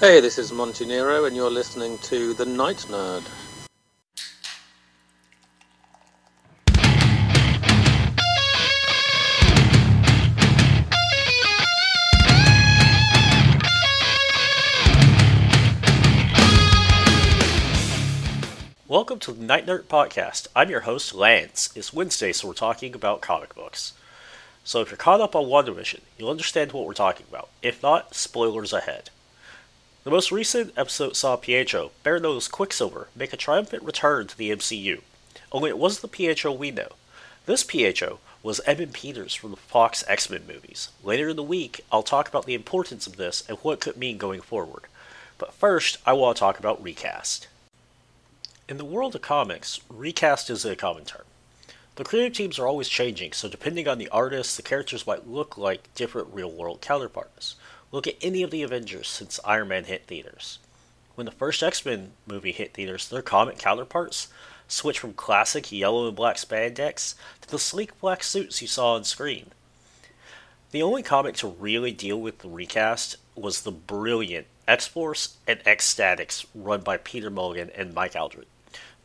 Hey, this is Monty Nero, and you're listening to The Night Nerd. Welcome to the Night Nerd Podcast. I'm your host, Lance. It's Wednesday, so we're talking about comic books. So if you're caught up on WandaVision, you'll understand what we're talking about. If not, spoilers ahead. The most recent episode saw Pietro, as Quicksilver, make a triumphant return to the MCU. Only it wasn't the Pietro we know. This Pietro was Evan Peters from the Fox X Men movies. Later in the week, I'll talk about the importance of this and what it could mean going forward. But first, I want to talk about recast. In the world of comics, recast is a common term. The creative teams are always changing, so depending on the artist, the characters might look like different real world counterparts. Look at any of the Avengers since Iron Man hit theaters. When the first X Men movie hit theaters, their comic counterparts switched from classic yellow and black spandex to the sleek black suits you saw on screen. The only comic to really deal with the recast was the brilliant X Force and X Statix run by Peter Milligan and Mike Allred.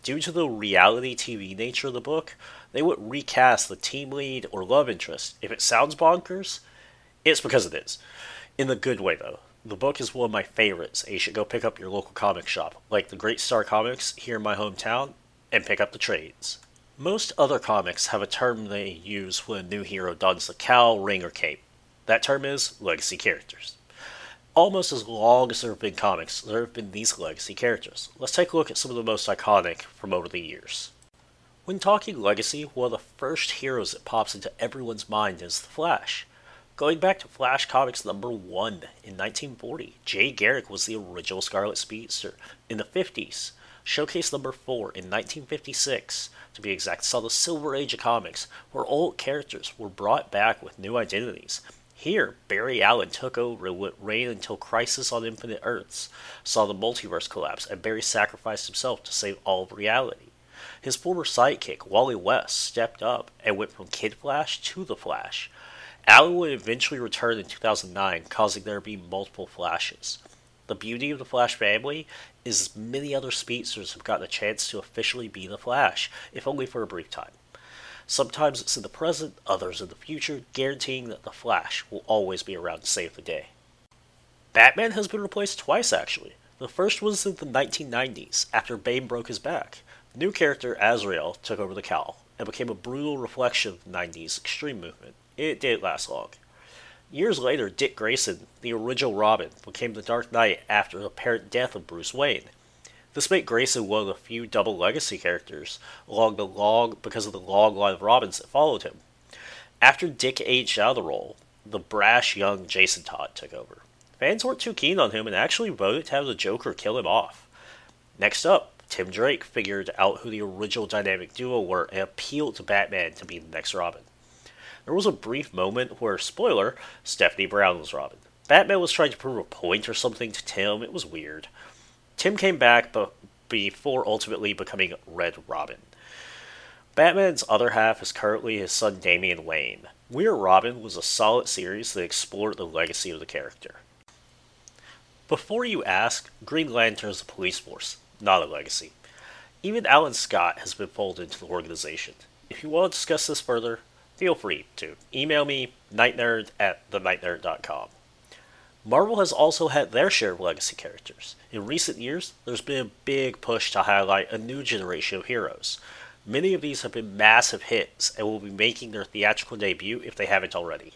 Due to the reality TV nature of the book, they would recast the team lead or love interest. If it sounds bonkers, it's because it is. In the good way, though. The book is one of my favorites, and you should go pick up your local comic shop, like the Great Star Comics here in my hometown, and pick up the trades. Most other comics have a term they use when a new hero dons the cowl, ring, or cape. That term is legacy characters. Almost as long as there have been comics, there have been these legacy characters. Let's take a look at some of the most iconic from over the years. When talking legacy, one of the first heroes that pops into everyone's mind is the Flash. Going back to Flash Comics number one in 1940, Jay Garrick was the original Scarlet Speedster. In the 50s, Showcase number four in 1956, to be exact, saw the Silver Age of comics, where old characters were brought back with new identities. Here, Barry Allen took over what reigned until Crisis on Infinite Earths saw the multiverse collapse, and Barry sacrificed himself to save all of reality. His former sidekick, Wally West, stepped up and went from Kid Flash to the Flash. Allen would eventually return in 2009, causing there to be multiple Flashes. The beauty of the Flash family is many other speedsters have gotten a chance to officially be the Flash, if only for a brief time. Sometimes it's in the present, others in the future, guaranteeing that the Flash will always be around to save the day. Batman has been replaced twice, actually. The first was in the 1990s, after Bane broke his back. The new character, Azrael, took over the cowl, and became a brutal reflection of the 90s extreme movement. It didn't last long. Years later, Dick Grayson, the original Robin, became the Dark Knight after the apparent death of Bruce Wayne. This made Grayson one of the few double legacy characters along the long because of the long line of Robins that followed him. After Dick aged out of the role, the brash young Jason Todd took over. Fans weren't too keen on him and actually voted to have the Joker kill him off. Next up, Tim Drake figured out who the original dynamic duo were and appealed to Batman to be the next Robin. There was a brief moment where, spoiler, Stephanie Brown was Robin. Batman was trying to prove a point or something to Tim. It was weird. Tim came back but before ultimately becoming Red Robin. Batman's other half is currently his son Damian Wayne. We're Robin was a solid series that explored the legacy of the character. Before you ask, Green Lantern is a police force, not a legacy. Even Alan Scott has been folded into the organization. If you want to discuss this further, feel free to email me, nightnerd at thenightnerd.com. Marvel has also had their share of legacy characters. In recent years, there's been a big push to highlight a new generation of heroes. Many of these have been massive hits and will be making their theatrical debut if they haven't already.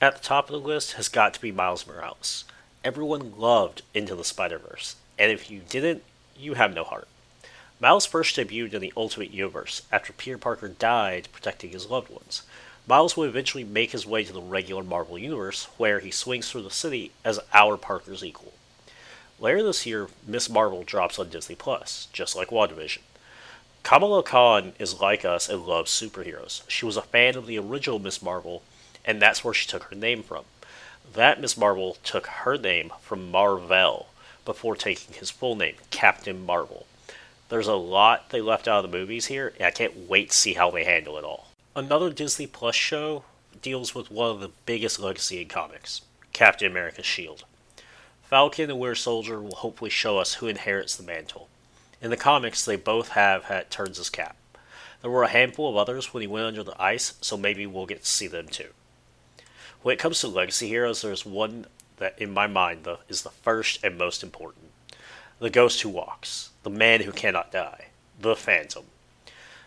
At the top of the list has got to be Miles Morales. Everyone loved Into the Spider Verse, and if you didn't, you have no heart. Miles first debuted in the Ultimate Universe after Peter Parker died protecting his loved ones. Miles will eventually make his way to the regular Marvel Universe, where he swings through the city as our Parker's equal. Later this year, Miss Marvel drops on Disney Plus, just like WandaVision. Kamala Khan is like us and loves superheroes. She was a fan of the original Miss Marvel, and that's where she took her name from. That Miss Marvel took her name from Mar-Vell before taking his full name, Captain Marvel. There's a lot they left out of the movies here, and I can't wait to see how they handle it all. Another Disney Plus show deals with one of the biggest legacy in comics Captain America's Shield. Falcon and Winter Soldier will hopefully show us who inherits the mantle. In the comics, they both have had turns as Cap. There were a handful of others when he went under the ice, so maybe we'll get to see them too. When it comes to legacy heroes, there's one that, in my mind, the, is the first and most important the Ghost Who Walks, the man who cannot die, the Phantom.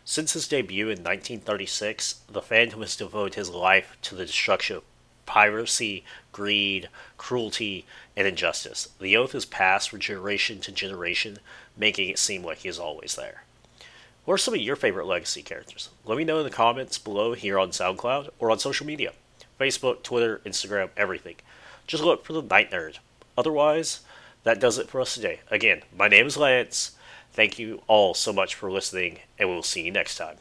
Since his debut in 1936, the Phantom has devoted his life to the destruction of piracy, greed, cruelty, and injustice. The oath is passed from generation to generation, making it seem like he is always there. What are some of your favorite legacy characters? Let me know in the comments below here on SoundCloud or on social media Facebook, Twitter, Instagram, everything. Just look for the Night Nerd. Otherwise, that does it for us today. Again, my name is Lance. Thank you all so much for listening, and we will see you next time.